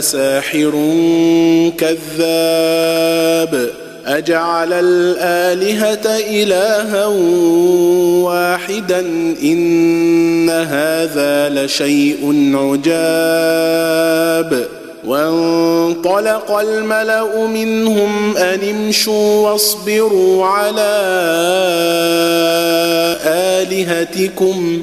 ساحر كذاب أجعل الآلهة إلها واحدا إن هذا لشيء عجاب وانطلق الملأ منهم أن امشوا واصبروا على آلهتكم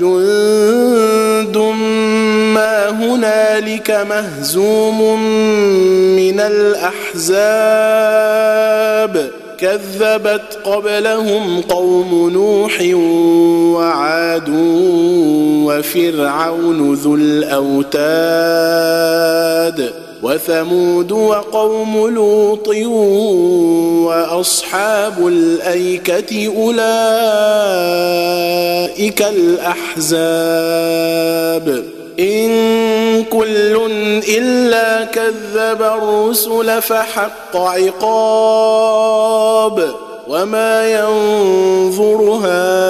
جند ما هنالك مهزوم من الأحزاب كذبت قبلهم قوم نوح وعاد وفرعون ذو الأوتاد وثمود وقوم لوط وأصحاب الأيكة أولئك الأحزاب. إن كل إلا كذب الرسل فحق عقاب وما ينظر هؤلاء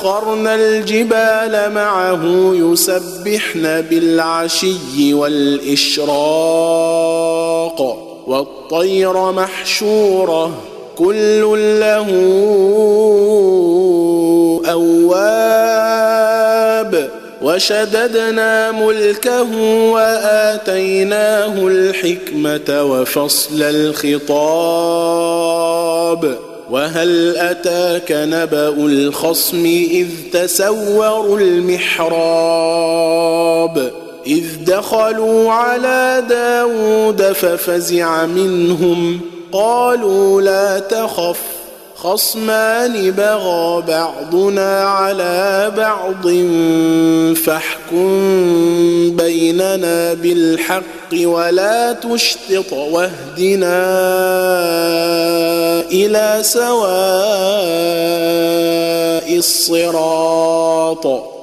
انا سخرنا الجبال معه يسبحن بالعشي والإشراق والطير محشوره كل له أواب وشددنا ملكه وآتيناه الحكمة وفصل الخطاب وهل أتاك نبأ الخصم إذ تسوروا المحراب إذ دخلوا على داود ففزع منهم قالوا لا تخف خصمان بغى بعضنا على بعض فاحكم بيننا بالحق ولا تشطط واهدنا إلى سواء الصراط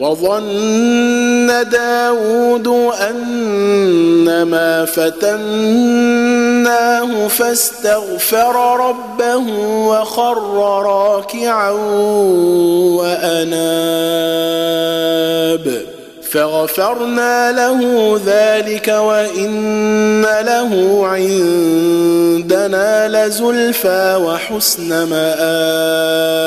وظن داود أنما فتناه فاستغفر ربه وخر راكعا وأناب. فغفرنا له ذلك وإن له عندنا لزلفى وحسن مآب.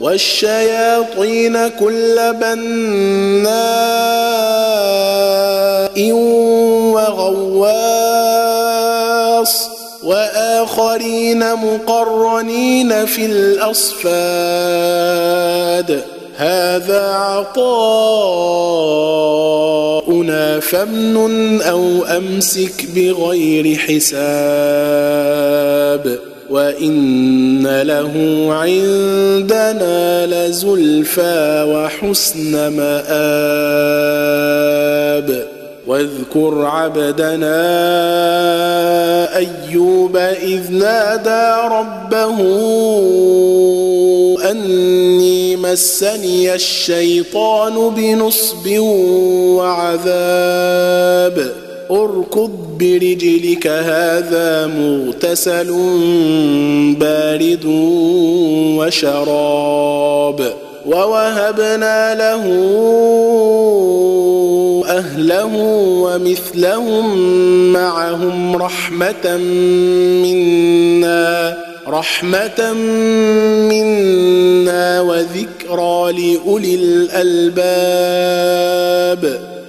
والشياطين كل بناء وغواص وآخرين مقرنين في الأصفاد. هذا عطاؤنا فامنن أو أمسك بغير حساب. وان له عندنا لزلفى وحسن مآب واذكر عبدنا ايوب اذ نادى ربه اني مسني الشيطان بنصب وعذاب أركض برجلك هذا مغتسل بارد وشراب. ووهبنا له أهله ومثلهم معهم رحمة منا رحمة منا وذكرى لأولي الألباب.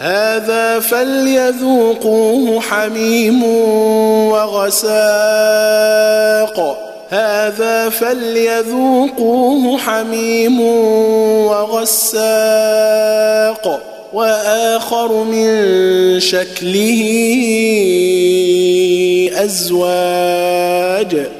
هذا فليذوقوه حميم وغساق. هذا فليذوقوه حميم وغساق. وآخر من شكله أزواج.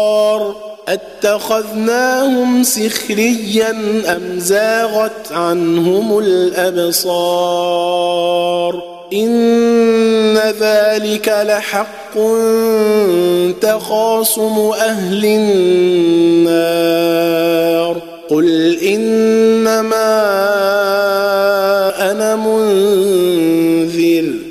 اتخذناهم سخريا أم زاغت عنهم الأبصار؟ إن ذلك لحق تخاصم أهل النار. قل إنما أنا منذر.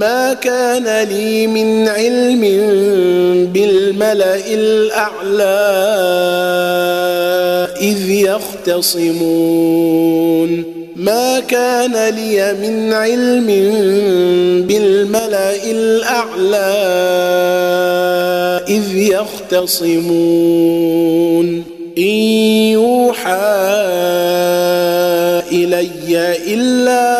ما كان لي من علم بالملأ الأعلى إذ يختصمون. ما كان لي من علم بالملأ الأعلى إذ يختصمون. إن يوحى إلي إلا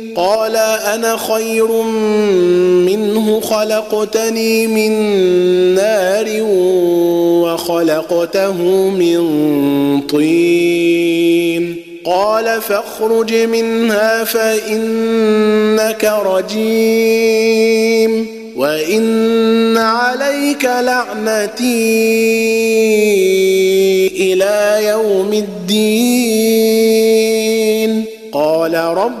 قال أنا خير منه خلقتني من نار وخلقته من طين. قال فاخرج منها فإنك رجيم وإن عليك لعنتي إلى يوم الدين. قال رب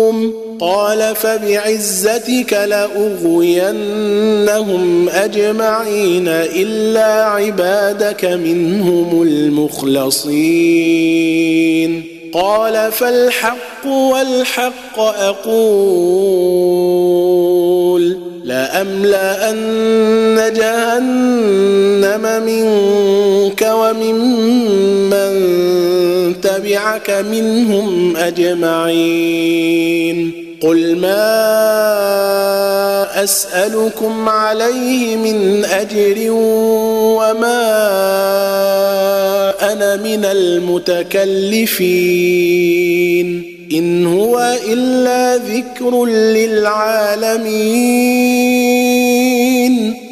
قال فبعزتك لأغوينهم أجمعين إلا عبادك منهم المخلصين. قال فالحق والحق أقول لأملأن جهنم منك وممن تبعك منهم أجمعين. قل ما أسألكم عليه من أجر وما أنا من المتكلفين. إن هو إلا ذكر للعالمين.